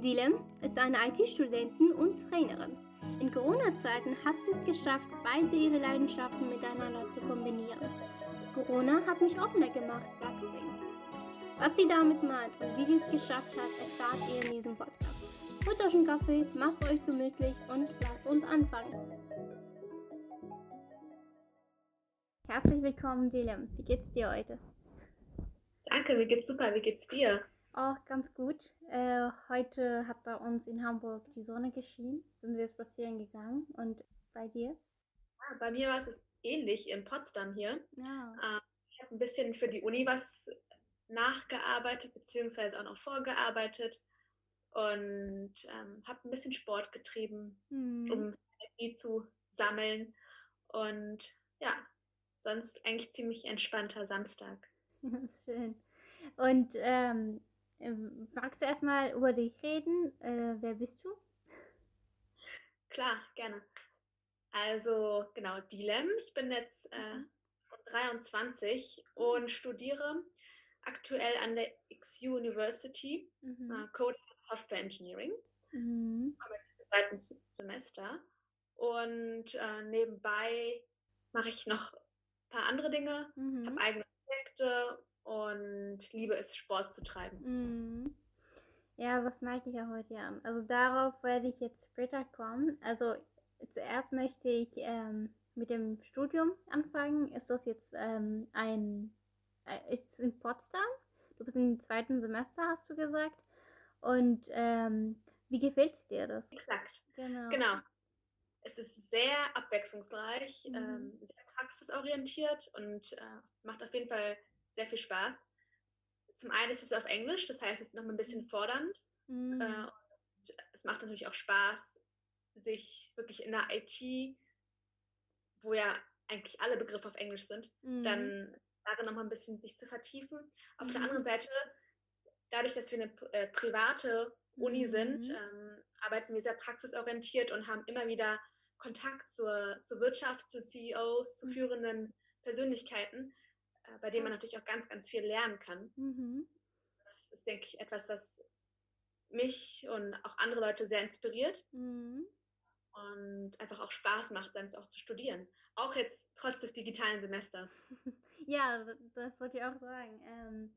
Dilem ist eine IT-Studentin und Trainerin. In Corona-Zeiten hat sie es geschafft, beide ihre Leidenschaften miteinander zu kombinieren. Corona hat mich offener gemacht, sagt sie. Was sie damit meint und wie sie es geschafft hat, erfahrt ihr in diesem Podcast. Holt euch einen Kaffee, macht es euch gemütlich und lasst uns anfangen. Herzlich willkommen, Dilem. Wie geht's dir heute? Danke, mir geht's super. Wie geht's dir? Auch ganz gut. Äh, heute hat bei uns in Hamburg die Sonne geschienen. Sind wir spazieren gegangen. Und bei dir? Ah, bei mir war es ähnlich in Potsdam hier. Ja. Äh, ich habe ein bisschen für die Uni was nachgearbeitet, beziehungsweise auch noch vorgearbeitet. Und ähm, habe ein bisschen Sport getrieben, Hm. um Energie zu sammeln. Und ja, sonst eigentlich ziemlich entspannter Samstag. Das ist schön. Und ähm, ähm, magst du erstmal über dich reden? Äh, wer bist du? Klar, gerne. Also genau, Dilem. Ich bin jetzt äh, Mhm. 23 und studiere aktuell an der XU University Mhm. äh, Coding und Software Engineering Mhm. im zweiten Semester. Und äh, nebenbei mache ich noch ein paar andere Dinge, Mhm. habe eigene Projekte und liebe es, Sport zu treiben. Mhm. Ja, was mag ich ja heute an? Also darauf werde ich jetzt später kommen. Also zuerst möchte ich ähm, mit dem Studium anfangen. Ist das jetzt ähm, ein, äh, ist es in Potsdam? Du bist im zweiten Semester, hast du gesagt. Und ähm, wie gefällt es dir das? Exakt, Genau. genau. Es ist sehr abwechslungsreich, Mhm. ähm, sehr praxisorientiert und äh, macht auf jeden Fall sehr viel Spaß. Zum einen ist es auf Englisch, das heißt, es ist noch ein bisschen fordernd. Mhm. Äh, und es macht natürlich auch Spaß, sich wirklich in der IT, wo ja eigentlich alle Begriffe auf Englisch sind, Mhm. dann darin nochmal ein bisschen sich zu vertiefen. Auf der Mhm. anderen Seite, dadurch, dass wir eine äh, private Uni sind, Mhm. ähm, arbeiten wir sehr praxisorientiert und haben immer wieder Kontakt zur, zur Wirtschaft, zu CEOs, zu Mhm. führenden Persönlichkeiten, bei denen man Krass. natürlich auch ganz, ganz viel lernen kann. Mhm. Das ist, denke ich, etwas, was mich und auch andere Leute sehr inspiriert Mhm. und einfach auch Spaß macht, dann auch zu studieren. Auch jetzt trotz des digitalen Semesters. Ja, das wollte ich auch sagen. Ähm,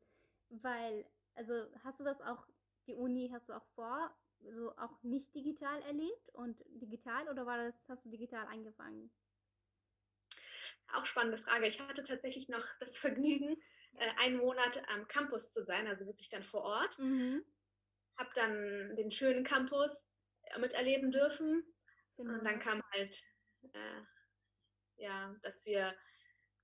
weil, also hast du das auch, die Uni hast du auch vor, so auch nicht digital erlebt und digital oder war das, hast du digital angefangen? Auch spannende Frage. Ich hatte tatsächlich noch das Vergnügen, äh, einen Monat am Campus zu sein, also wirklich dann vor Ort. Mhm. Habe dann den schönen Campus äh, miterleben dürfen. Genau. Und dann kam halt, äh, ja, dass wir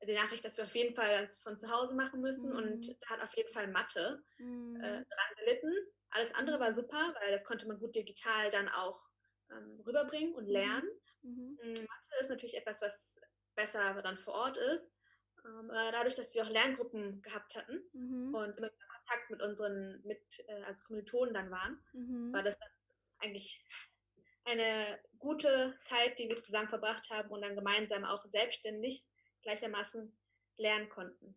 die Nachricht, dass wir auf jeden Fall das von zu Hause machen müssen. Mhm. Und da hat auf jeden Fall Mathe Mhm. äh, dran gelitten. Alles andere war super, weil das konnte man gut digital dann auch ähm, rüberbringen und lernen. Mhm. Mm, Mathe ist natürlich etwas, was besser dann vor Ort ist. Ähm, aber dadurch, dass wir auch Lerngruppen gehabt hatten Mhm. und immer wieder Kontakt mit unseren mit, äh, also Kommilitonen dann waren, Mhm. war das dann eigentlich eine gute Zeit, die wir zusammen verbracht haben und dann gemeinsam auch selbstständig gleichermaßen lernen konnten.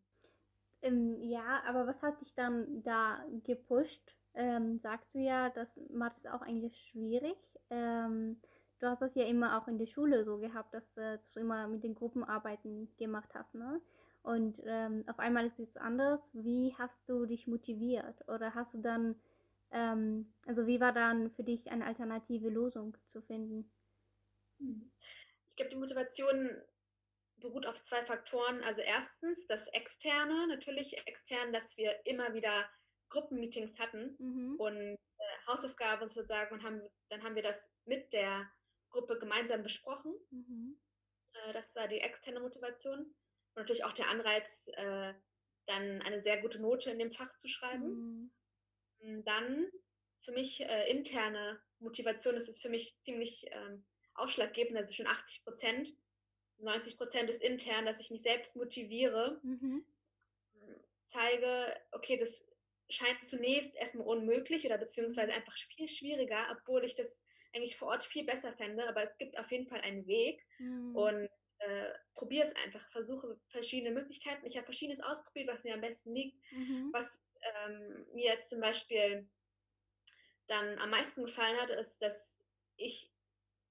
Ähm, ja, aber was hat dich dann da gepusht? Ähm, sagst du ja, dass Mathe ist auch eigentlich schwierig. Ähm, du hast das ja immer auch in der Schule so gehabt, dass, äh, dass du immer mit den Gruppenarbeiten gemacht hast, ne? Und ähm, auf einmal ist es jetzt anders. Wie hast du dich motiviert? Oder hast du dann, ähm, also wie war dann für dich eine alternative Lösung zu finden? Ich glaube, die Motivation beruht auf zwei Faktoren. Also erstens das Externe, natürlich extern, dass wir immer wieder Gruppenmeetings hatten Mhm. und äh, Hausaufgaben sozusagen und haben, dann haben wir das mit der Gruppe gemeinsam besprochen. Mhm. Äh, das war die externe Motivation. Und natürlich auch der Anreiz, äh, dann eine sehr gute Note in dem Fach zu schreiben. Mhm. Dann für mich äh, interne Motivation ist es für mich ziemlich ähm, ausschlaggebend, also schon 80 Prozent. 90 Prozent ist intern, dass ich mich selbst motiviere, Mhm. zeige, okay, das scheint zunächst erstmal unmöglich oder beziehungsweise einfach viel schwieriger, obwohl ich das eigentlich vor Ort viel besser fände, aber es gibt auf jeden Fall einen Weg Mhm. und äh, probiere es einfach, versuche verschiedene Möglichkeiten. Ich habe verschiedenes ausprobiert, was mir am besten liegt, Mhm. was ähm, mir jetzt zum Beispiel dann am meisten gefallen hat, ist, dass ich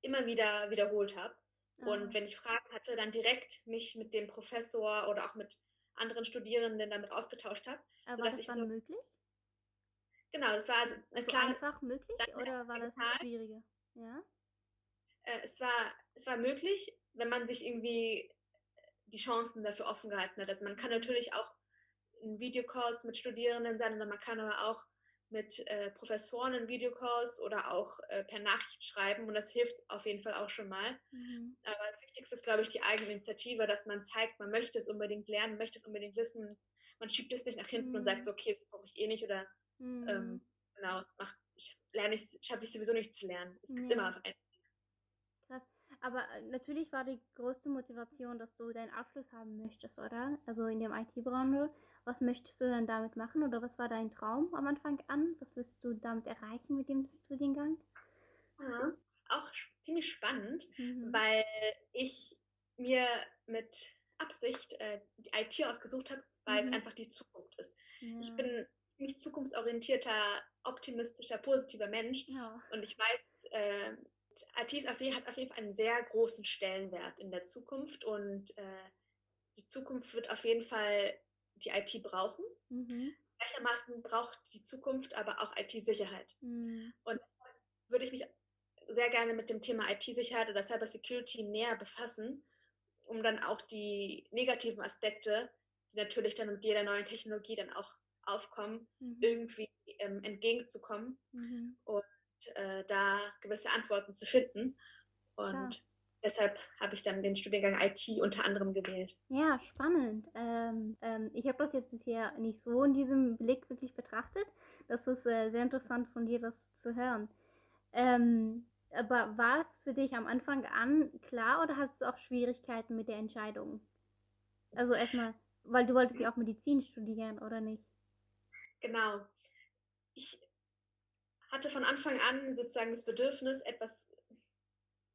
immer wieder wiederholt habe. Und Ah, wenn ich Fragen hatte, dann direkt mich mit dem Professor oder auch mit anderen Studierenden damit ausgetauscht habe, aber war das ich dann so, möglich? genau, das war also eine Also klare, einfach möglich oder war das schwieriger? Ja? äh, es war, es war möglich, wenn man sich irgendwie die Chancen dafür offen gehalten hat. Also man kann Mhm. natürlich auch in Videocalls mit Studierenden sein oder man kann aber auch mit äh, Professoren in Videocalls oder auch äh, per Nachricht schreiben und das hilft auf jeden Fall auch schon mal. Mhm. Aber das Wichtigste ist, glaube ich, die eigene Initiative, dass man zeigt, man möchte es unbedingt lernen, möchte es unbedingt wissen. Man schiebt es nicht nach hinten und sagt, Mhm. so, okay, das brauche ich eh nicht oder Mhm. ähm, genau, es macht, ich lerne ich, schaffe ich sowieso nicht zu lernen. Es gibt Ja. immer ein, Krass. Aber äh, natürlich war die größte Motivation, dass du deinen Abschluss haben möchtest, oder? Also in dem IT-Branche. Was möchtest du dann damit machen oder was war dein Traum am Anfang an? Was willst du damit erreichen mit dem Studiengang? ja, auch ziemlich spannend, Mhm. weil ich mir mit Absicht äh, die IT ausgesucht habe, weil es Mhm. einfach die Zukunft ist. Ich Ja. bin ein ziemlich zukunftsorientierter, optimistischer, positiver Mensch Ja. und ich weiß, äh, IT ist auf jeden, hat auf jeden Fall einen sehr großen Stellenwert in der Zukunft und äh, die Zukunft wird auf jeden Fall die IT brauchen. Mhm. Gleichermaßen braucht die Zukunft aber auch IT-Sicherheit. Mhm. Und deshalb würde ich mich sehr gerne mit dem Thema IT-Sicherheit oder Cyber Security näher befassen, um dann auch die negativen Aspekte, die natürlich dann mit jeder neuen Technologie dann auch aufkommen, Mhm. irgendwie ähm, entgegenzukommen Mhm. und äh, da gewisse Antworten zu finden. Und deshalb habe ich dann den Studiengang IT unter anderem gewählt. Ja, spannend. Ähm, ähm, ich habe das jetzt bisher nicht so in diesem Blick wirklich betrachtet. Das ist äh, sehr interessant von dir, das zu hören. Ähm, aber war es für dich am Anfang an klar oder hattest du auch Schwierigkeiten mit der Entscheidung? Also erstmal, weil du wolltest ja auch Medizin studieren, oder nicht? Genau. Ich hatte von Anfang an sozusagen das Bedürfnis, etwas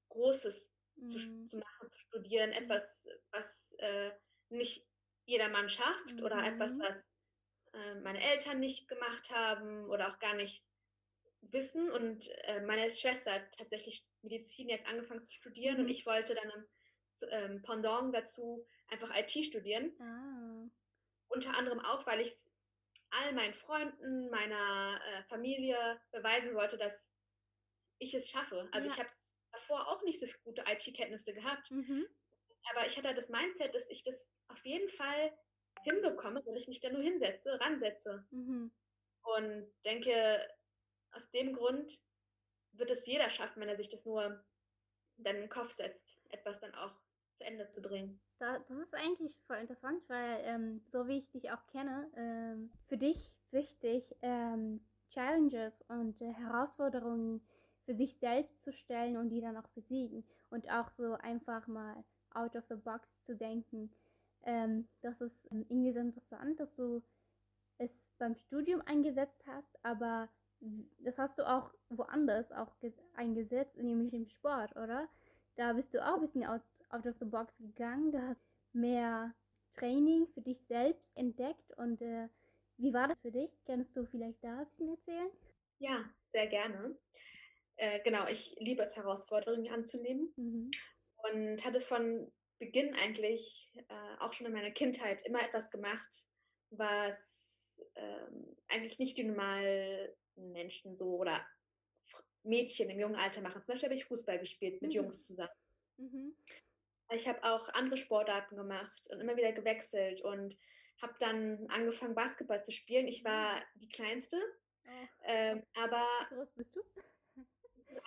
Großes zu, Mhm. zu machen, zu studieren, Mhm. etwas, was äh, nicht jedermann schafft oder etwas, Mhm. was äh, meine Eltern nicht gemacht haben oder auch gar nicht wissen. Und äh, meine Schwester hat tatsächlich Medizin jetzt angefangen zu studieren und Mhm. ich wollte dann im ähm, Pendant dazu einfach IT studieren. Ah. Unter anderem auch, weil ich es all meinen Freunden, meiner äh, Familie beweisen wollte, dass ich es schaffe. Also Ja. ich habe davor auch nicht so gute IT-Kenntnisse gehabt, Mhm. aber ich hatte das Mindset, dass ich das auf jeden Fall hinbekomme, wenn ich mich da nur hinsetze, ransetze. Mhm. Und denke, aus dem Grund wird es jeder schaffen, wenn er sich das nur dann in den Kopf setzt, etwas dann auch zu Ende zu bringen. Da, das ist eigentlich voll interessant, weil ähm, so wie ich dich auch kenne, ähm, für dich wichtig, ähm, Challenges und äh, Herausforderungen für sich selbst zu stellen und die dann auch besiegen und auch so einfach mal out of the box zu denken. Ähm, das ist ähm, irgendwie so interessant, dass du es beim Studium eingesetzt hast, aber das hast du auch woanders auch ges- eingesetzt, nämlich im Sport, oder? Da bist du auch ein bisschen out, out of the box gegangen. Du hast mehr Training für dich selbst entdeckt. Und äh, wie war das für dich? Kannst du vielleicht da ein bisschen erzählen? Ja, sehr gerne. Äh, genau, ich liebe es, Herausforderungen anzunehmen Mhm. und hatte von Beginn eigentlich äh, auch schon in meiner Kindheit immer etwas gemacht, was ähm, eigentlich nicht die normalen Menschen so oder Mädchen im jungen Alter machen. Zum Beispiel habe ich Fußball gespielt mit Mhm. Jungs zusammen. Mhm. Ich habe auch andere Sportarten gemacht und immer wieder gewechselt und habe dann angefangen, Basketball zu spielen. Ich war die Kleinste, Oh, ähm, aber wie groß bist du?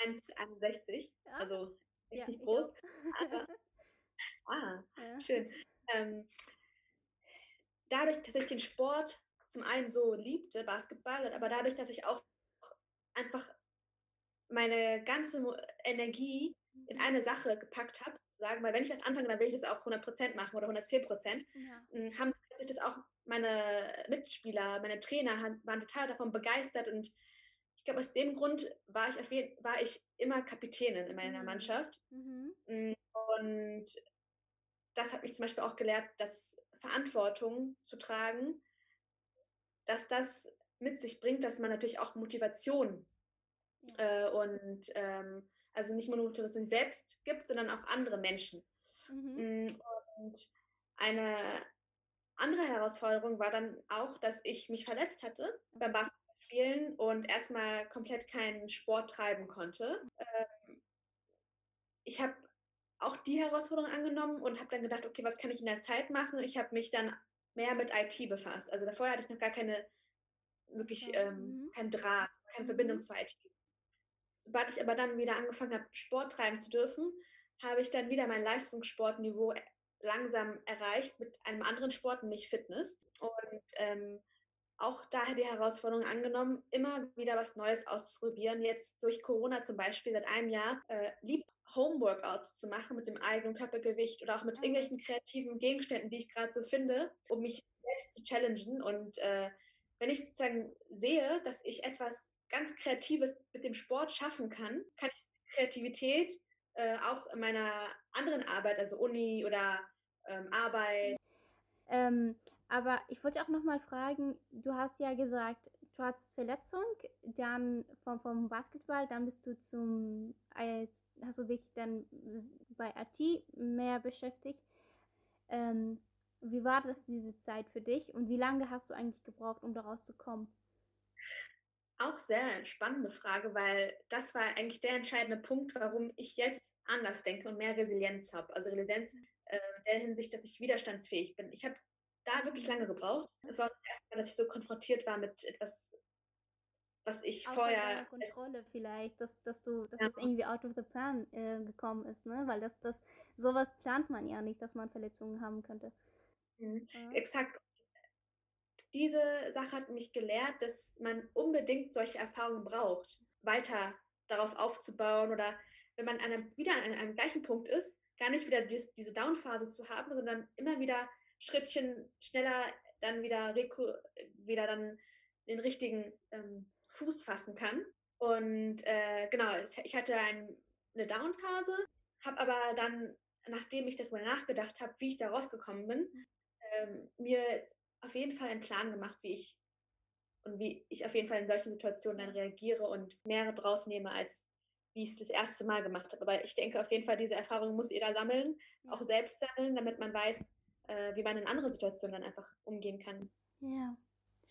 1,61, Ja, also echt ja, groß. Aber, ah, ja. schön. Ähm, dadurch, dass ich den Sport zum einen so liebte, Basketball, aber dadurch, dass ich auch einfach meine ganze Energie in Mhm. eine Sache gepackt habe, sozusagen, weil wenn ich was anfange, dann will ich das auch 100% machen oder 110%, Ja. m, haben sich das auch meine Mitspieler, meine Trainer waren total davon begeistert und ich glaube, aus dem Grund war ich, auf jeden, war ich immer Kapitänin in meiner Mhm. Mannschaft. Mhm. Mm, Und das hat mich zum Beispiel auch gelehrt, dass Verantwortung zu tragen, dass das mit sich bringt, dass man natürlich auch Motivation Ja. Äh, und ähm, also nicht nur Motivation selbst gibt, sondern auch andere Menschen. Mhm. Mm, und eine andere Herausforderung war dann auch, dass ich mich verletzt hatte beim Basketballspielen und erstmal komplett keinen Sport treiben konnte. Ähm, ich habe auch die Herausforderung angenommen und habe dann gedacht, okay, was kann ich in der Zeit machen? Ich habe mich dann mehr mit IT befasst. Also davor hatte ich noch gar keine, wirklich ähm, mhm. kein Draht, keine mhm. Verbindung zur IT. Sobald ich aber dann wieder angefangen habe, Sport treiben zu dürfen, habe ich dann wieder mein Leistungssportniveau langsam erreicht mit einem anderen Sport, nämlich Fitness. Und ähm, auch daher die Herausforderung angenommen, immer wieder was Neues auszuprobieren. Jetzt durch Corona zum Beispiel seit einem Jahr äh, lieb Homeworkouts zu machen mit dem eigenen Körpergewicht oder auch mit mhm. irgendwelchen kreativen Gegenständen, die ich gerade so finde, um mich selbst zu challengen. Und äh, wenn ich sozusagen sehe, dass ich etwas ganz Kreatives mit dem Sport schaffen kann, kann ich Kreativität äh, auch in meiner anderen Arbeit, also Uni oder ähm, Arbeit. Ähm, aber ich wollte auch noch mal fragen, du hast ja gesagt, du hattest Verletzung, dann vom, vom Basketball, dann bist du zum, äh, hast du dich dann bei IT mehr beschäftigt. Ähm, wie war das diese Zeit für dich und wie lange hast du eigentlich gebraucht, um daraus zu kommen? Auch sehr spannende Frage, weil das war eigentlich der entscheidende Punkt, warum ich jetzt anders denke und mehr Resilienz habe. Also Resilienz äh, in der Hinsicht, dass ich widerstandsfähig bin. Ich habe da wirklich lange gebraucht. Es war das erste Mal, dass ich so konfrontiert war mit etwas was ich Außer vorher. Kontrolle vielleicht, dass, dass du, dass ja. es irgendwie out of the plan äh, gekommen ist, ne? Weil das, das, sowas plant man ja nicht, dass man Verletzungen haben könnte. Mhm. Ja. Exakt. Diese Sache hat mich gelehrt, dass man unbedingt solche Erfahrungen braucht, weiter darauf aufzubauen oder wenn man an einem, wieder an einem, einem gleichen Punkt ist, gar nicht wieder dies, diese Down-Phase zu haben, sondern immer wieder Schrittchen schneller dann wieder, wieder dann den richtigen ähm, Fuß fassen kann. Und äh, genau, ich hatte ein, eine Down-Phase, habe aber dann, nachdem ich darüber nachgedacht habe, wie ich da rausgekommen bin, ähm, mir auf jeden Fall einen Plan gemacht, wie ich und wie ich auf jeden Fall in solchen Situationen dann reagiere und mehr draus nehme, als wie ich es das erste Mal gemacht habe. Aber ich denke auf jeden Fall, diese Erfahrung muss jeder sammeln, auch selbst sammeln, damit man weiß, äh, wie man in anderen Situationen dann einfach umgehen kann. Ja,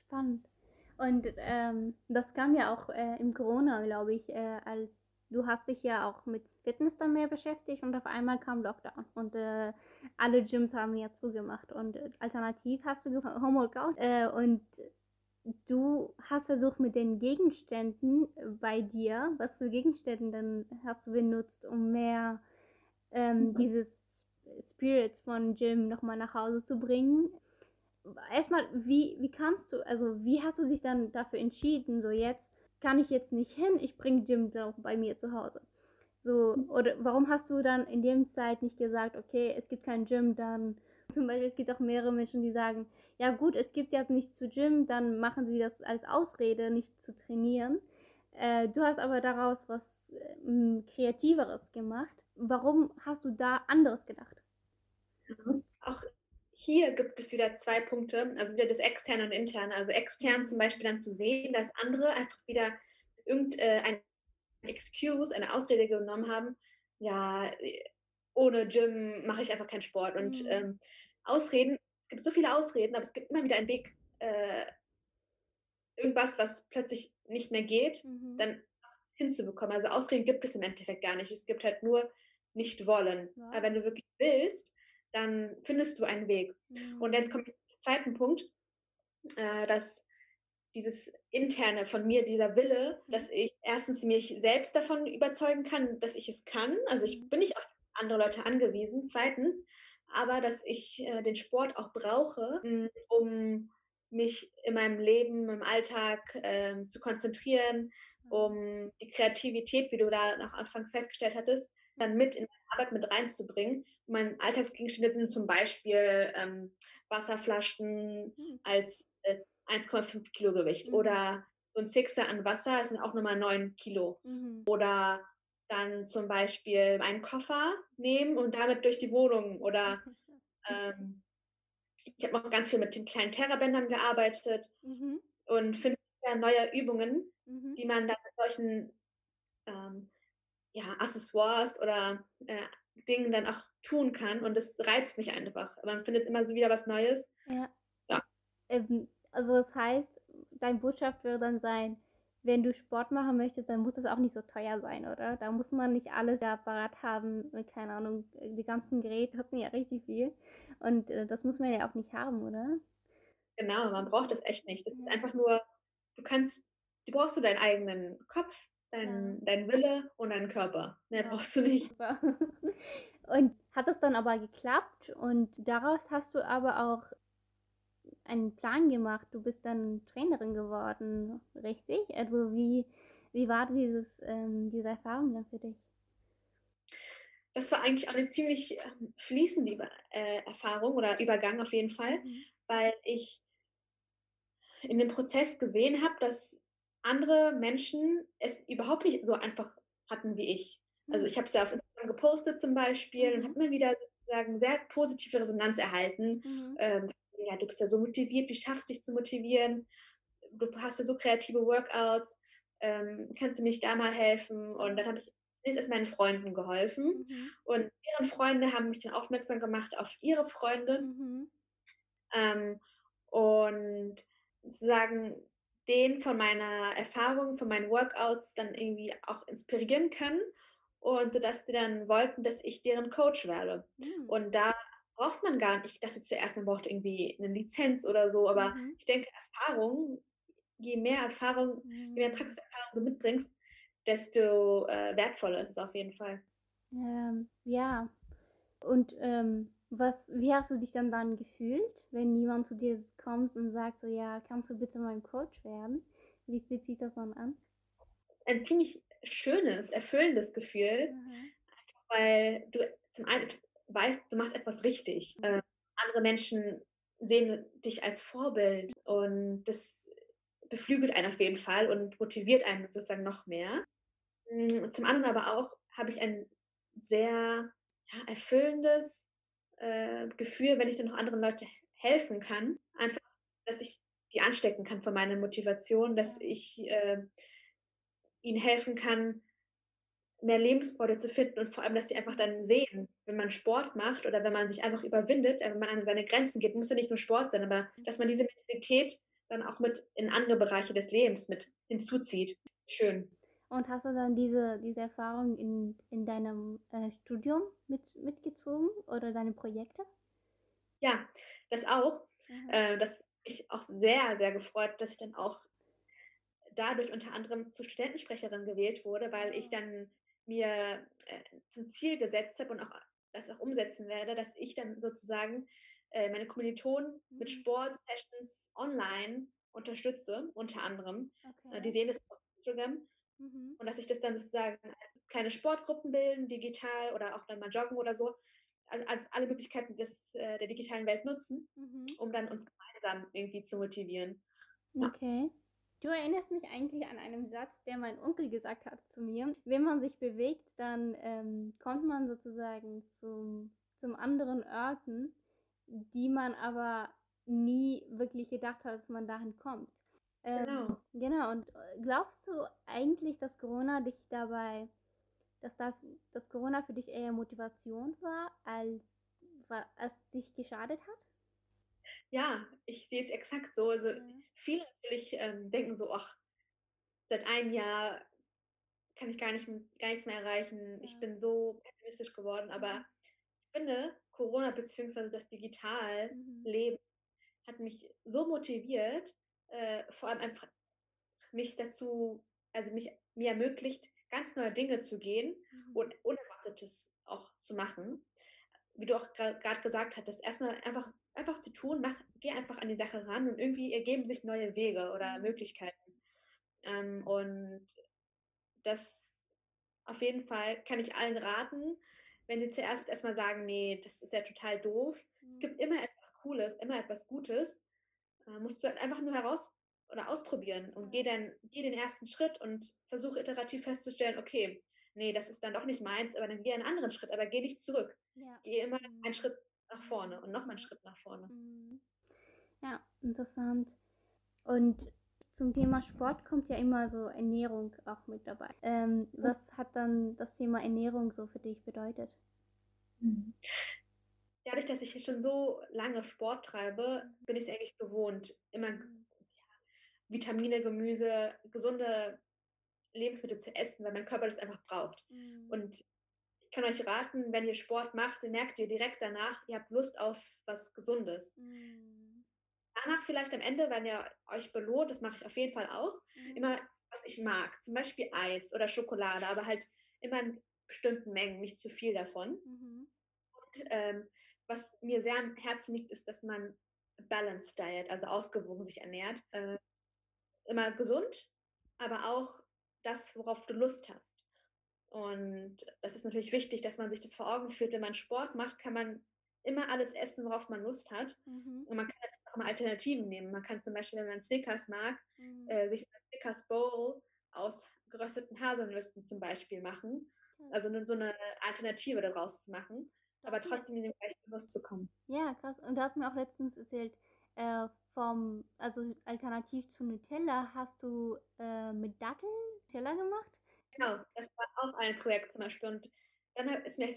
spannend. Und ähm, das kam ja auch äh, im Corona, glaube ich, äh, als du hast dich ja auch mit Fitness dann mehr beschäftigt und auf einmal kam Lockdown und äh, alle Gyms haben ja zugemacht und alternativ hast du Homeworkout äh, und du hast versucht mit den Gegenständen bei dir, was für Gegenstände dann hast du benutzt, um mehr ähm, mhm. dieses Spirit von Gym nochmal nach Hause zu bringen erstmal, wie, wie kamst du, also wie hast du dich dann dafür entschieden, so jetzt kann ich jetzt nicht hin, ich bringe Jim doch bei mir zu Hause. So, oder warum hast du dann in dem Zeit nicht gesagt, okay, es gibt kein Gym, dann zum Beispiel, es gibt auch mehrere Menschen, die sagen, ja gut, es gibt ja nichts zu Gym, dann machen sie das als Ausrede, nicht zu trainieren. Äh, du hast aber daraus was äh, Kreativeres gemacht. Warum hast du da anderes gedacht? Auch hier gibt es wieder zwei Punkte, also wieder das Externe und Interne. Also extern zum Beispiel dann zu sehen, dass andere einfach wieder irgendein äh, Excuse, eine Ausrede genommen haben, ja, ohne Gym mache ich einfach keinen Sport. Und mhm. ähm, Ausreden, es gibt so viele Ausreden, aber es gibt immer wieder einen Weg, äh, irgendwas, was plötzlich nicht mehr geht, mhm. dann hinzubekommen. Also Ausreden gibt es im Endeffekt gar nicht. Es gibt halt nur nicht wollen. Ja. Aber wenn du wirklich willst, dann findest du einen Weg. Mhm. Und jetzt kommt der zweite Punkt, äh, dass dieses interne von mir, dieser Wille, mhm. dass ich erstens mich selbst davon überzeugen kann, dass ich es kann. Also ich mhm. bin nicht auf andere Leute angewiesen. Zweitens, aber dass ich äh, den Sport auch brauche, um mich in meinem Leben, im Alltag äh, zu konzentrieren, mhm. um die Kreativität, wie du da nach Anfangs festgestellt hattest, dann mit in meine Arbeit mit reinzubringen. Mein Alltagsgegenstände sind zum Beispiel ähm, Wasserflaschen mhm. als äh, 1,5 Kilo Gewicht mhm. oder so ein Sixer an Wasser sind auch nochmal 9 Kilo. Mhm. Oder dann zum Beispiel einen Koffer nehmen und damit durch die Wohnung oder ähm, ich habe noch ganz viel mit den kleinen Terrabändern gearbeitet mhm. und finde neue Übungen, mhm. die man dann mit solchen ja, Accessoires oder äh, Dingen dann auch tun kann und das reizt mich einfach. Man findet immer so wieder was Neues. Ja. Ja. Ähm, also das heißt, dein Botschaft würde dann sein, wenn du Sport machen möchtest, dann muss das auch nicht so teuer sein, oder? Da muss man nicht alles ja parat haben, keine Ahnung, die ganzen Geräte kosten ja richtig viel. Und äh, das muss man ja auch nicht haben, oder? Genau, man braucht das echt nicht. Das ist einfach nur, du kannst, du brauchst du deinen eigenen Kopf, dein, Ja. dein Wille und deinen Körper. Mehr Ja. brauchst du nicht. Und hat es dann aber geklappt und daraus hast du aber auch einen Plan gemacht. Du bist dann Trainerin geworden, richtig? Also wie, wie war dieses, ähm, diese Erfahrung dann für dich? Das war eigentlich auch eine ziemlich ähm, fließende Über äh, Erfahrung oder Übergang auf jeden Fall, Mhm. weil ich in dem Prozess gesehen habe, dass andere Menschen es überhaupt nicht so einfach hatten wie ich. Also Mhm. ich habe es ja auf Instagram gepostet zum Beispiel und Mhm. habe immer wieder sozusagen sehr positive Resonanz erhalten. Mhm. Ähm, ja, du bist ja so motiviert, wie schaffst du dich zu motivieren? Du hast ja so kreative Workouts, ähm, kannst du mich da mal helfen? Und dann habe ich erst meinen Freunden geholfen Mhm. und deren Freunde haben mich dann aufmerksam gemacht auf ihre Freunde. Mhm. Ähm, und sozusagen den von meiner Erfahrung, von meinen Workouts dann irgendwie auch inspirieren können und sodass die dann wollten, dass ich deren Coach werde. Mhm. Und da braucht man gar nicht, ich dachte zuerst, man braucht irgendwie eine Lizenz oder so, aber Mhm. ich denke, Erfahrung, je mehr Erfahrung, je mehr Mhm. Praxiserfahrung du mitbringst, desto äh, wertvoller ist es auf jeden Fall. Ähm, ja. Und ähm, was, wie hast du dich dann dann gefühlt, wenn jemand zu dir kommt und sagt so, ja, kannst du bitte mein Coach werden? Wie fühlt sich das dann an? Es ist ein ziemlich schönes, erfüllendes Gefühl, Mhm. weil du zum einen weißt, du machst etwas richtig. Mhm. Äh, andere Menschen sehen dich als Vorbild und das beflügelt einen auf jeden Fall und motiviert einen sozusagen noch mehr. Mm, Zum anderen aber auch habe ich ein sehr ja, erfüllendes äh, Gefühl, wenn ich dann noch anderen Leuten helfen kann. Einfach, dass ich die anstecken kann von meiner Motivation, dass ich äh, ihnen helfen kann, mehr Lebensfreude zu finden und vor allem, dass sie einfach dann sehen, wenn man Sport macht oder wenn man sich einfach überwindet, äh, wenn man an seine Grenzen geht, muss ja nicht nur Sport sein, aber dass man diese Mentalität dann auch mit in andere Bereiche des Lebens mit hinzuzieht. Schön. Und hast du dann diese, diese Erfahrung in, in deinem äh, Studium mit, mitgezogen oder deine Projekte? Ja, das auch. Mhm. Äh, das mich auch sehr, sehr gefreut, dass ich dann auch dadurch unter anderem zur Studentensprecherin gewählt wurde, weil ich dann mir äh, zum Ziel gesetzt habe und auch das auch umsetzen werde, dass ich dann sozusagen äh, meine Kommilitonen mit Mhm. Sportsessions online unterstütze, unter anderem. Äh, die Okay. sehen das auf Instagram Mhm. und dass ich das dann sozusagen als kleine Sportgruppen bilden, digital oder auch dann mal joggen oder so, al- als alle Möglichkeiten des, äh, der digitalen Welt nutzen, Mhm. um dann uns gemeinsam irgendwie zu motivieren. Ja. Okay. Du erinnerst mich eigentlich an einen Satz, der mein Onkel gesagt hat zu mir. Wenn man sich bewegt, dann ähm, kommt man sozusagen zum, zum anderen Orten, die man aber nie wirklich gedacht hat, dass man dahin kommt. Ähm, Genau. genau, und äh, glaubst du eigentlich, dass Corona dich dabei, dass, da, dass Corona für dich eher Motivation war, als, als dich geschadet hat? Ja, ich sehe es exakt so. Also Ja. viele natürlich ähm, denken so, ach, seit einem Jahr kann ich gar, nicht, gar nichts mehr erreichen. Ich Ja. bin so pessimistisch geworden. Aber Mhm. ich finde, Corona bzw. das Mhm. Digitalleben hat mich so motiviert, äh, vor allem einfach mich dazu, also mich mir ermöglicht, ganz neue Dinge zu gehen Mhm. und Unerwartetes auch zu machen. Wie du auch gerade gesagt hattest, erstmal einfach, einfach zu tun, mach, geh einfach an die Sache ran und irgendwie ergeben sich neue Wege oder Mhm. Möglichkeiten. Ähm, und das auf jeden Fall kann ich allen raten, wenn sie zuerst erstmal sagen, nee, das ist ja total doof. Es Mhm. gibt immer etwas Cooles, immer etwas Gutes. Äh, musst du halt einfach nur heraus oder ausprobieren und geh dann, geh den ersten Schritt und versuche iterativ festzustellen, okay, nee, das ist dann doch nicht meins, aber dann geh einen anderen Schritt, aber geh nicht zurück. Ja. Geh immer Mhm. einen Schritt nach vorne Mhm. und nochmal einen Mhm. Schritt nach vorne. Mhm. Ja, interessant. Und zum Thema Sport kommt ja immer so Ernährung auch mit dabei. Ähm, was hat dann das Thema Ernährung so für dich bedeutet? Dadurch, dass ich schon so lange Sport treibe, bin ich es eigentlich gewohnt, immer ja, Vitamine, Gemüse, gesunde Lebensmittel zu essen, weil mein Körper das einfach braucht. Mhm. Und ich kann euch raten, wenn ihr Sport macht, dann merkt ihr direkt danach, ihr habt Lust auf was Gesundes. Mhm. Danach vielleicht am Ende, wenn ihr euch belohnt, das mache ich auf jeden Fall auch, mhm. immer was ich mag. Zum Beispiel Eis oder Schokolade, aber halt immer in bestimmten Mengen, nicht zu viel davon. Mhm. Und ähm, was mir sehr am Herzen liegt, ist, dass man Balanced Diet, also ausgewogen sich ernährt. Äh, immer gesund, aber auch das, worauf du Lust hast. Und das ist natürlich wichtig, dass man sich das vor Augen führt. Wenn man Sport macht, kann man immer alles essen, worauf man Lust hat. Mhm. Und man kann auch mal Alternativen nehmen. Man kann zum Beispiel, wenn man Snickers mag, mhm. äh, sich eine Snickers Bowl aus gerösteten Haselnüssen zum Beispiel machen. Also so eine Alternative daraus zu machen, aber trotzdem in den gleichen Genuss zu kommen. Ja, krass. Und du hast mir auch letztens erzählt, äh, vom, also alternativ zu Nutella hast du äh, mit Datteln Nutella gemacht? Genau, das war auch ein Projekt zum Beispiel. Und dann ist mir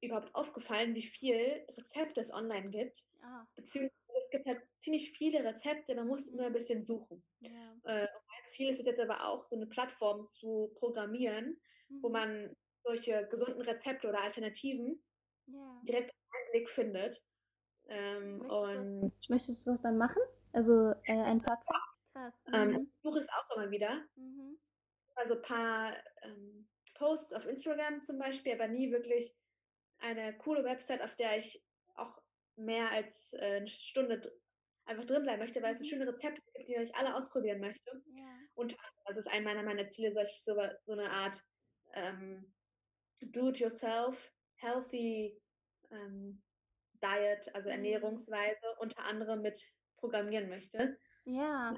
überhaupt aufgefallen, wie viel Rezepte es online gibt. Ah. Beziehungsweise es gibt halt ziemlich viele Rezepte, man muss nur ein bisschen suchen. Ja. Äh, mein Ziel ist es jetzt aber auch, so eine Plattform zu programmieren, mhm. wo man solche gesunden Rezepte oder Alternativen ja. direkt einen Blick findet. Ähm, möchtest, und du das, möchtest du das dann machen? Also äh, ein Plattform? Krass. Ähm, mhm. ich suche es auch immer wieder. Mhm also ein paar ähm, Posts auf Instagram zum Beispiel, aber nie wirklich eine coole Website, auf der ich auch mehr als äh, eine Stunde einfach drin bleiben möchte, weil es mhm. schöne Rezepte gibt, die ich alle ausprobieren möchte. Ja. Und das ist ein meiner meiner Ziele, solch, so, so eine Art ähm, Do-it-yourself, healthy ähm, Diet, also mhm. Ernährungsweise, unter anderem mit programmieren möchte. Ja,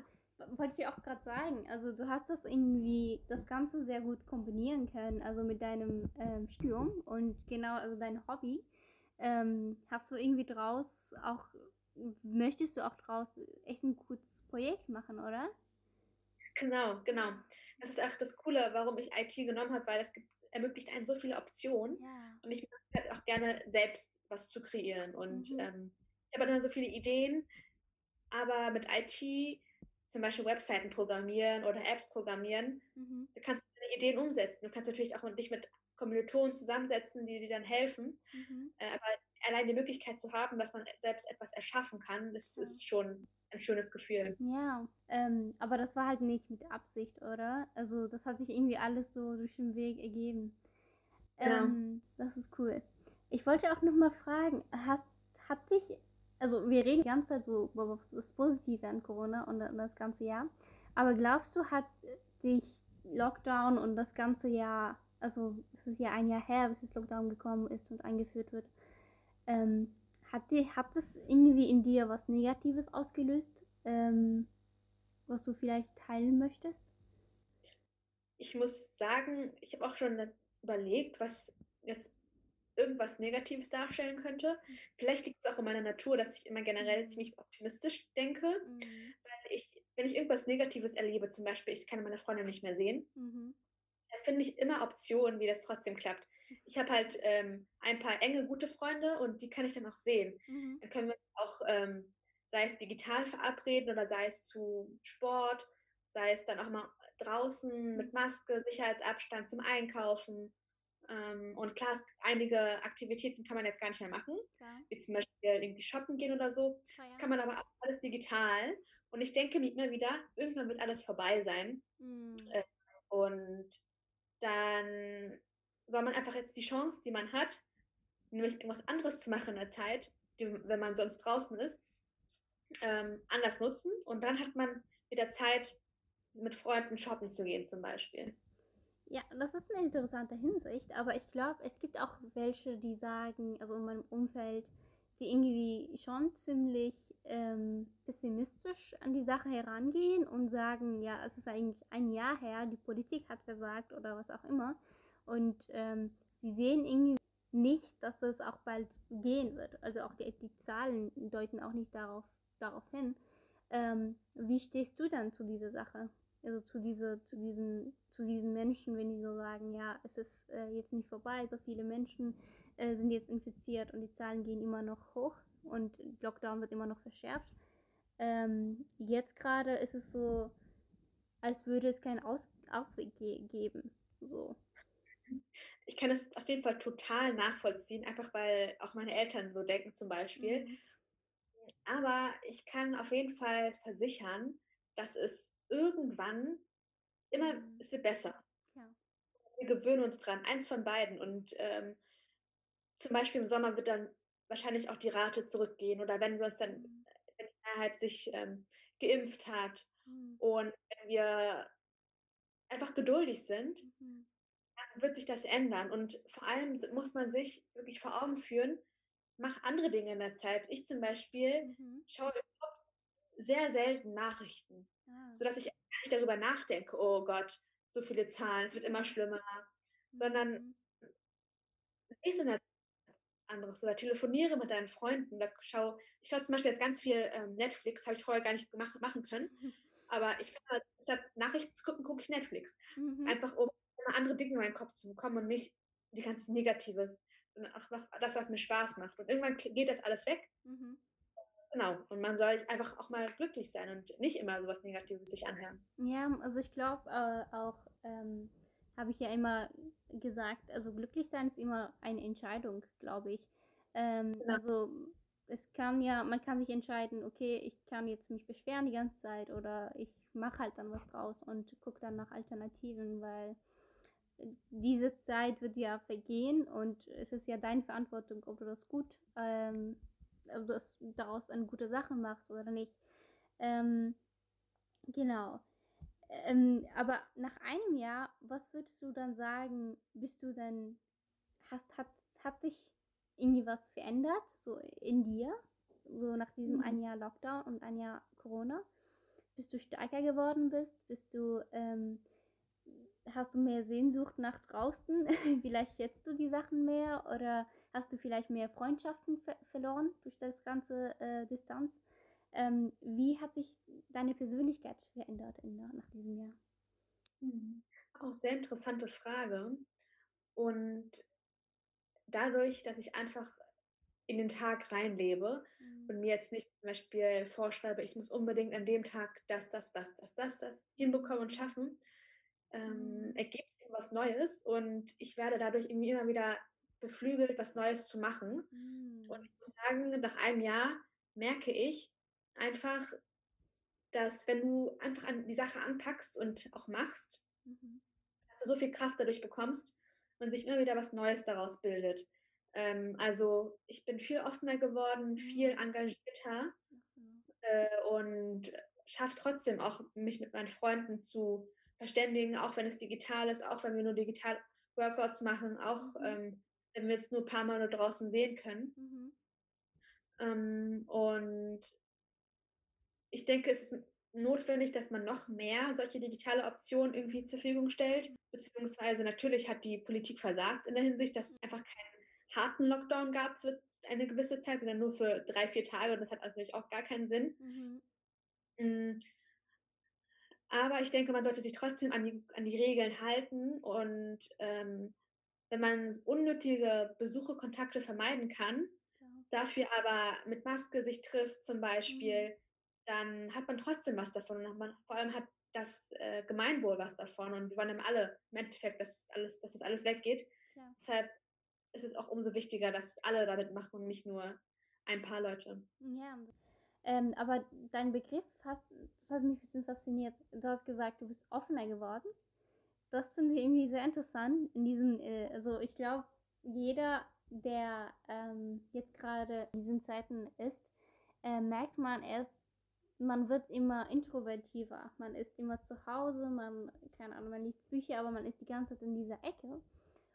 wollte ich auch gerade sagen. Also du hast das irgendwie, das Ganze sehr gut kombinieren können, also mit deinem ähm, Studium und genau, also dein Hobby. Ähm, hast du irgendwie draus auch, möchtest du auch draus echt ein gutes Projekt machen, oder? Genau, genau. Das ist auch das Coole, warum ich IT genommen habe, weil es gibt, ermöglicht einen so viele Optionen ja. und ich mag halt auch gerne selbst was zu kreieren und mhm. ähm, ich habe immer so viele Ideen, aber mit IT zum Beispiel Webseiten programmieren oder Apps programmieren, mhm. du kannst deine Ideen umsetzen. Du kannst natürlich auch dich mit Kommilitonen zusammensetzen, die dir dann helfen. Mhm. Äh, aber allein die Möglichkeit zu haben, dass man selbst etwas erschaffen kann, das ist schon ein schönes Gefühl. Ja, ähm, aber das war halt nicht mit Absicht, oder? Also das hat sich irgendwie alles so durch den Weg ergeben. Ähm, ja. Das ist cool. Ich wollte auch noch mal fragen, hast, hat dich also wir reden die ganze Zeit so über das Positive an Corona und das ganze Jahr. Aber glaubst du, hat dich Lockdown und das ganze Jahr, also es ist ja ein Jahr her, bis das Lockdown gekommen ist und eingeführt wird, ähm, hat, die, hat das irgendwie in dir was Negatives ausgelöst, ähm, was du vielleicht teilen möchtest? Ich muss sagen, ich habe auch schon überlegt, was jetzt irgendwas Negatives darstellen könnte. Vielleicht liegt es auch in meiner Natur, dass ich immer generell mhm. ziemlich optimistisch denke, mhm. weil ich, wenn ich irgendwas Negatives erlebe, zum Beispiel, ich kann meine Freunde nicht mehr sehen, mhm. da finde ich immer Optionen, wie das trotzdem klappt. Ich habe halt ähm, ein paar enge, gute Freunde und die kann ich dann auch sehen. Mhm. Dann können wir auch, ähm, sei es digital verabreden oder sei es zu Sport, sei es dann auch mal draußen mit. Maske, Sicherheitsabstand zum Einkaufen. Ähm, und klar, einige Aktivitäten kann man jetzt gar nicht mehr machen, klar. wie zum Beispiel irgendwie shoppen gehen oder so. Oh, ja. Das kann man aber auch alles digital. Und ich denke mir immer wieder, irgendwann wird alles vorbei sein. Mhm. Äh, und dann soll man einfach jetzt die Chance, die man hat, nämlich irgendwas anderes zu machen in der Zeit, die, wenn man sonst draußen ist, ähm, anders nutzen. Und dann hat man wieder Zeit, mit Freunden shoppen zu gehen zum Beispiel. Ja, das ist eine interessante Hinsicht, aber ich glaube, es gibt auch welche, die sagen, also in meinem Umfeld, die irgendwie schon ziemlich ähm, pessimistisch an die Sache herangehen und sagen, ja, es ist eigentlich ein Jahr her, die Politik hat versagt oder was auch immer. Und ähm, sie sehen irgendwie nicht, dass es auch bald gehen wird. Also auch die, die Zahlen deuten auch nicht darauf, darauf hin. Ähm, wie stehst du dann zu dieser Sache? Also zu, diese, zu, diesen, zu diesen Menschen, wenn die so sagen, ja, es ist äh, jetzt nicht vorbei, so viele Menschen äh, sind jetzt infiziert und die Zahlen gehen immer noch hoch und Lockdown wird immer noch verschärft. Ähm, jetzt gerade ist es so, als würde es keinen Aus Ausweg ge geben. So. Ich kann es auf jeden Fall total nachvollziehen, einfach weil auch meine Eltern so denken zum Beispiel. Mhm. Aber ich kann auf jeden Fall versichern, dass es irgendwann immer, mhm. es wird besser. Ja. Wir gewöhnen uns dran, eins von beiden. Und ähm, zum Beispiel im Sommer wird dann wahrscheinlich auch die Rate zurückgehen oder wenn wir uns dann, mhm. wenn die Mehrheit sich ähm, geimpft hat mhm. und wenn wir einfach geduldig sind, mhm. Wird sich das ändern. Und vor allem muss man sich wirklich vor Augen führen, mach andere Dinge in der Zeit. Ich zum Beispiel mhm. schaue sehr selten Nachrichten, ah. sodass ich nicht darüber nachdenke, oh Gott, so viele Zahlen, es wird immer schlimmer, sondern mhm. lese in der anderes oder telefoniere mit deinen Freunden. Da schau, ich schaue zum Beispiel jetzt ganz viel ähm, Netflix, habe ich vorher gar nicht gemacht, machen können. Aber ich finde, statt Nachrichten zu gucken, gucke ich Netflix. Mhm. Einfach um andere Dinge in meinen Kopf zu bekommen und nicht die ganze Negatives, sondern auch das, was mir Spaß macht. Und irgendwann geht das alles weg. Mhm. Genau. Und man soll einfach auch mal glücklich sein und nicht immer sowas Negatives sich anhören. Ja, also ich glaube äh, auch, ähm, habe ich ja immer gesagt, also glücklich sein ist immer eine Entscheidung, glaube ich. Ähm, genau. Also es kann ja, man kann sich entscheiden, okay, ich kann jetzt mich beschweren die ganze Zeit oder ich mache halt dann was draus und gucke dann nach Alternativen, weil diese Zeit wird ja vergehen und es ist ja deine Verantwortung, ob du das gut, ähm, ob du das daraus eine gute Sache machst oder nicht. Ähm, genau. Ähm, aber nach einem Jahr, was würdest du dann sagen, bist du denn, hast, hat, hat sich irgendwie was verändert, so in dir, so nach diesem mhm. ein Jahr Lockdown und ein Jahr Corona? Bist du stärker geworden bist? Bist du, ähm, hast du mehr Sehnsucht nach draußen? vielleicht schätzt du die Sachen mehr oder hast du vielleicht mehr Freundschaften ver verloren durch das ganze äh, Distanz? Ähm, wie hat sich deine Persönlichkeit verändert in, nach diesem Jahr? Mhm. Auch sehr interessante Frage. Und dadurch, dass ich einfach in den Tag reinlebe mhm. und mir jetzt nicht zum Beispiel vorschreibe, ich muss unbedingt an dem Tag das, das, das, das, das, das hinbekommen und schaffen, ähm, mhm. ergibt sich was Neues und ich werde dadurch irgendwie immer wieder beflügelt, was Neues zu machen. Mhm. Und ich muss sagen, nach einem Jahr merke ich, einfach, dass wenn du einfach an die Sache anpackst und auch machst, mhm. dass du so viel Kraft dadurch bekommst und sich immer wieder was Neues daraus bildet. Ähm, also ich bin viel offener geworden, mhm. viel engagierter mhm. äh, und schaffe trotzdem auch, mich mit meinen Freunden zu verständigen, auch wenn es digital ist, auch wenn wir nur digital Workouts machen, auch mhm. ähm, wenn wir jetzt nur ein paar Mal nur draußen sehen können. Mhm. Ähm, und ich denke, es ist notwendig, dass man noch mehr solche digitale Optionen irgendwie zur Verfügung stellt. Beziehungsweise natürlich hat die Politik versagt in der Hinsicht, dass es einfach keinen harten Lockdown gab für eine gewisse Zeit, sondern nur für drei, vier Tage und das hat natürlich auch gar keinen Sinn. Mhm. Aber ich denke, man sollte sich trotzdem an die, an die Regeln halten und ähm, wenn man unnötige Besuche, Kontakte vermeiden kann, ja. dafür aber mit Maske sich trifft zum Beispiel, mhm dann hat man trotzdem was davon. Und man, vor allem hat das äh, Gemeinwohl was davon. Und wir wollen dann alle im Endeffekt, dass, alles, dass das alles weggeht. Ja. Deshalb ist es auch umso wichtiger, dass alle damit machen und nicht nur ein paar Leute. Ja, ähm, aber dein Begriff, hast, das hat mich ein bisschen fasziniert. Du hast gesagt, du bist offener geworden. Das finde ich irgendwie sehr interessant. In diesen, äh, also ich glaube, jeder, der ähm, jetzt gerade in diesen Zeiten ist, äh, merkt man erst man wird immer introvertiver. Man ist immer zu Hause, man, keine Ahnung, man liest Bücher, aber man ist die ganze Zeit in dieser Ecke.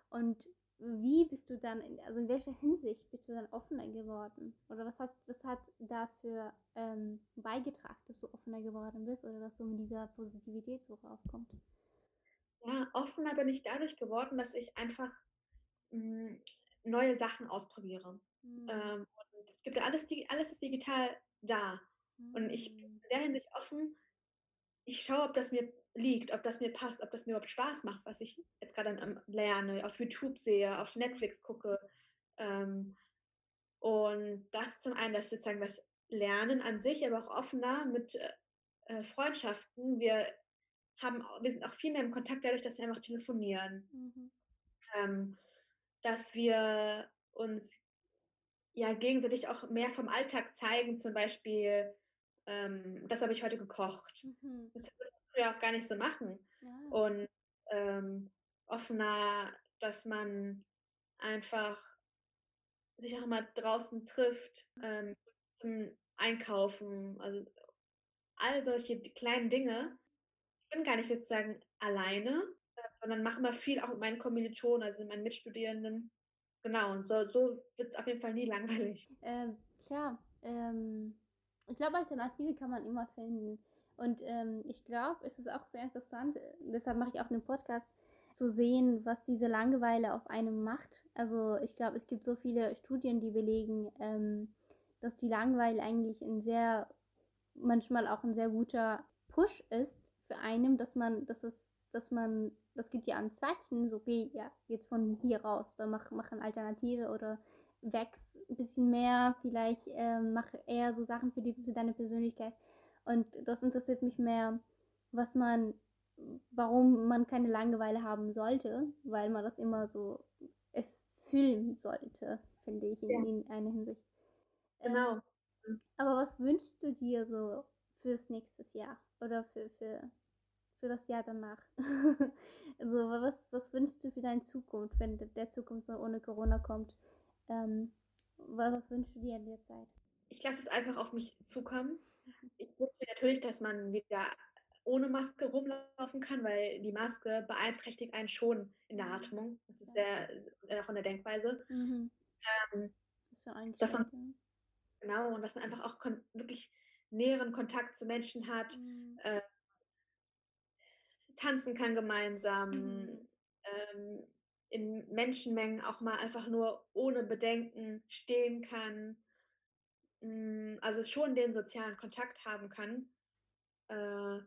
Und wie bist du dann, in, also in welcher Hinsicht bist du dann offener geworden? Oder was hat, was hat dafür ähm, beigetragen, dass du offener geworden bist oder dass du mit dieser Positivität so raufkommt? Ja, offener bin ich dadurch geworden, dass ich einfach mh, hm, neue Sachen ausprobiere. Mhm. Ähm, und es gibt ja alles, alles ist digital da. Und ich bin Mhm. in der Hinsicht offen. Ich schaue, ob das mir liegt, ob das mir passt, ob das mir überhaupt Spaß macht, was ich jetzt gerade am lerne, auf YouTube sehe, auf Netflix gucke. Ähm, und das zum einen, das sozusagen das Lernen an sich, aber auch offener mit äh, äh, Freundschaften. Wir haben, wir sind auch viel mehr im Kontakt dadurch, dass wir einfach telefonieren. Mhm. Ähm, dass wir uns ja gegenseitig auch mehr vom Alltag zeigen, zum Beispiel, ähm, das habe ich heute gekocht. Mhm. Das früher auch gar nicht so machen. Ja. Und ähm, offener, dass man einfach sich auch mal draußen trifft, ähm, zum Einkaufen, also all solche kleinen Dinge. Ich bin gar nicht sozusagen alleine, sondern mache immer viel auch mit meinen Kommilitonen, also meinen Mitstudierenden. Genau, und so, so wird es auf jeden Fall nie langweilig. Ähm, klar, ähm, ich glaube, Alternative kann man immer finden. Und ähm, ich glaube, es ist auch sehr interessant, deshalb mache ich auch einen Podcast, zu sehen, was diese Langeweile aus einem macht. Also ich glaube, es gibt so viele Studien, die belegen, ähm, dass die Langeweile eigentlich ein sehr, manchmal auch ein sehr guter Push ist für einen, dass man, dass es, dass man, das gibt ja Anzeichen, so okay, ja, jetzt von hier raus, dann mach, mach eine Alternative oder wächst ein bisschen mehr, vielleicht ähm, mach eher so Sachen für, die, für deine Persönlichkeit. Und das interessiert mich mehr, was man, warum man keine Langeweile haben sollte, weil man das immer so erfüllen sollte, finde ich in, Ja. in einer Hinsicht. Genau. Ähm, aber was wünschst du dir so fürs nächste Jahr oder für, für, für das Jahr danach? also was, was wünschst du für deine Zukunft, wenn der Zukunft so ohne Corona kommt? Ähm, was wünschst du dir in der Zeit? Ich lasse es einfach auf mich zukommen. Ich wünsche mir natürlich, dass man wieder ohne Maske rumlaufen kann, weil die Maske beeinträchtigt einen schon in der Mhm. Atmung. Das ist Ja. sehr, auch in der Denkweise. Mhm. Ähm, Das eigentlich dass man, genau, und dass man einfach auch wirklich näheren Kontakt zu Menschen hat, Mhm. äh, tanzen kann gemeinsam, Mhm. ähm, in Menschenmengen auch mal einfach nur ohne Bedenken stehen kann. Mm, Also schon den sozialen Kontakt haben kann. Äh,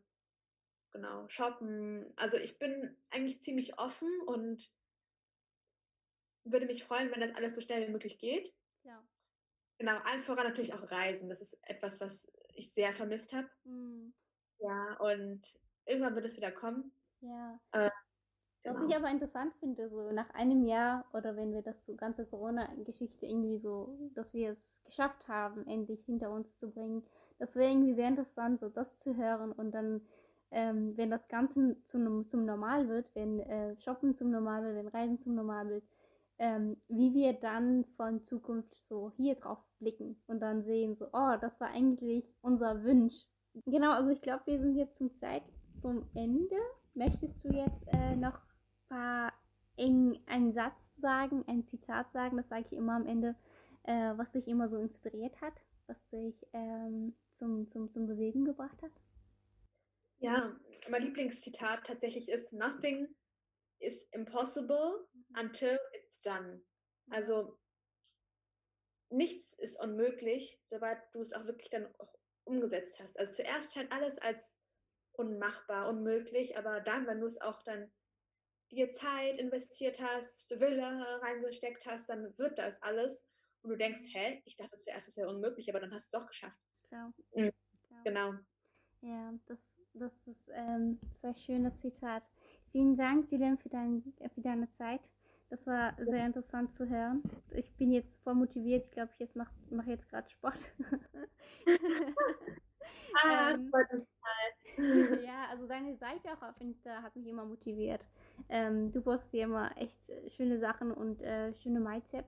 genau, shoppen. Also ich bin eigentlich ziemlich offen und würde mich freuen, wenn das alles so schnell wie möglich geht. Ja. Genau, allen voran natürlich auch Reisen. Das ist etwas, was ich sehr vermisst habe. Mhm. Ja, und irgendwann wird es wieder kommen. Ja. Äh, Was genau. ich aber interessant finde, so nach einem Jahr oder wenn wir das ganze Corona-Geschichte irgendwie so, dass wir es geschafft haben, endlich hinter uns zu bringen, das wäre irgendwie sehr interessant, so das zu hören und dann, ähm, wenn das Ganze zum, zum Normal wird, wenn äh, Shoppen zum Normal wird, wenn Reisen zum Normal wird, ähm, wie wir dann von Zukunft so hier drauf blicken und dann sehen, so, oh, das war eigentlich unser Wunsch. Genau, also ich glaube, wir sind jetzt zum Zeit zum Ende. Möchtest du jetzt äh, noch paar eng einen Satz sagen, ein Zitat sagen, das sage ich immer am Ende, äh, was dich immer so inspiriert hat, was dich ähm, zum, zum, zum Bewegen gebracht hat? Ja, mein Lieblingszitat tatsächlich ist Nothing is impossible until it's done. Also nichts ist unmöglich, sobald du es auch wirklich dann auch umgesetzt hast. Also zuerst scheint alles als unmachbar, unmöglich, aber dann, wenn du es auch dann dir Zeit investiert hast, Wille reingesteckt hast, dann wird das alles. Und du denkst, hä, ich dachte zuerst, es wäre unmöglich, aber dann hast du es doch geschafft. Klar. Mhm. Genau. Ja, das, das ist ähm, so ein schönes Zitat. Vielen Dank, Dylan, für, dein, für deine Zeit. Das war sehr interessant zu hören. Ich bin jetzt voll motiviert. Ich glaube, ich jetzt mache mach jetzt gerade Sport. Ah, Ähm, ja, also deine Seite auch auf Insta hat mich immer motiviert. Ähm, du postest hier immer echt äh, schöne Sachen und äh, schöne Mindset.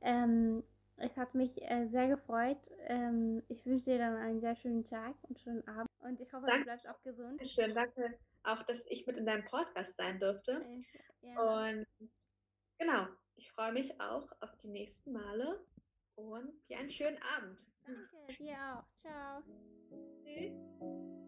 Ähm, es hat mich äh, sehr gefreut. Ähm, ich wünsche dir dann einen sehr schönen Tag und schönen Abend. Und ich hoffe, du Danke. bleibst auch gesund. Schön, danke auch, dass ich mit in deinem Podcast sein durfte. Äh, ja. Und genau, ich freue mich auch auf die nächsten Male und dir einen schönen Abend. Danke, dir auch. Ciao. Tschüss.